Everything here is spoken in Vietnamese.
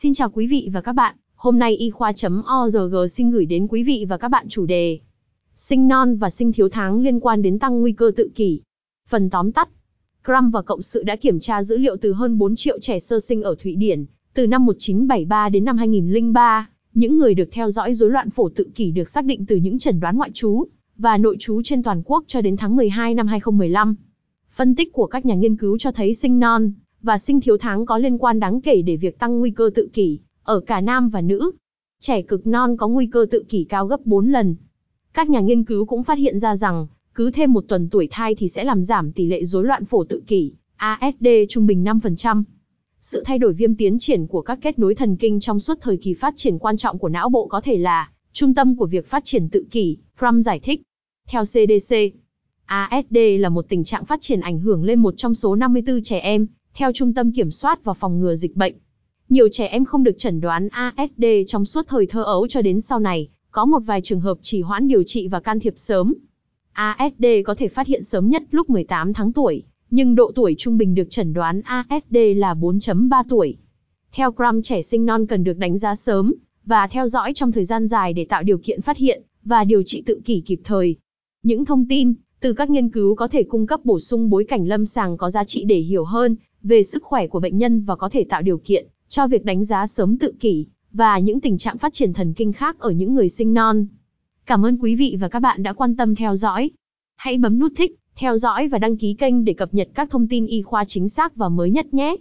Xin chào quý vị và các bạn, hôm nay y khoa.org xin gửi đến quý vị và các bạn chủ đề Sinh non và sinh thiếu tháng liên quan đến tăng nguy cơ tự kỷ. Phần tóm tắt Crum và Cộng sự đã kiểm tra dữ liệu từ hơn 4 triệu trẻ sơ sinh ở Thụy Điển, từ năm 1973 đến năm 2003. Những người được theo dõi rối loạn phổ tự kỷ được xác định từ những chẩn đoán ngoại trú và nội trú trên toàn quốc cho đến tháng 12 năm 2015. Phân tích của các nhà nghiên cứu cho thấy sinh non và sinh thiếu tháng có liên quan đáng kể để việc tăng nguy cơ tự kỷ ở cả nam và nữ. Trẻ cực non có nguy cơ tự kỷ cao gấp 4 lần. Các nhà nghiên cứu cũng phát hiện ra rằng, cứ thêm một tuần tuổi thai thì sẽ làm giảm tỷ lệ rối loạn phổ tự kỷ, ASD trung bình 5%. Sự thay đổi viêm tiến triển của các kết nối thần kinh trong suốt thời kỳ phát triển quan trọng của não bộ có thể là trung tâm của việc phát triển tự kỷ, Frum giải thích. Theo CDC, ASD là một tình trạng phát triển ảnh hưởng lên một trong số 54 trẻ em, theo Trung tâm Kiểm soát và Phòng ngừa Dịch bệnh. Nhiều trẻ em không được chẩn đoán ASD trong suốt thời thơ ấu cho đến sau này, có một vài trường hợp chỉ hoãn điều trị và can thiệp sớm. ASD có thể phát hiện sớm nhất lúc 18 tháng tuổi, nhưng độ tuổi trung bình được chẩn đoán ASD là 4.3 tuổi. Theo Crum trẻ sinh non cần được đánh giá sớm và theo dõi trong thời gian dài để tạo điều kiện phát hiện và điều trị tự kỷ kịp thời. Những thông tin từ các nghiên cứu có thể cung cấp bổ sung bối cảnh lâm sàng có giá trị để hiểu hơn về sức khỏe của bệnh nhân và có thể tạo điều kiện cho việc đánh giá sớm tự kỷ và những tình trạng phát triển thần kinh khác ở những người sinh non. Cảm ơn quý vị và các bạn đã quan tâm theo dõi. Hãy bấm nút thích, theo dõi và đăng ký kênh để cập nhật các thông tin y khoa chính xác và mới nhất nhé.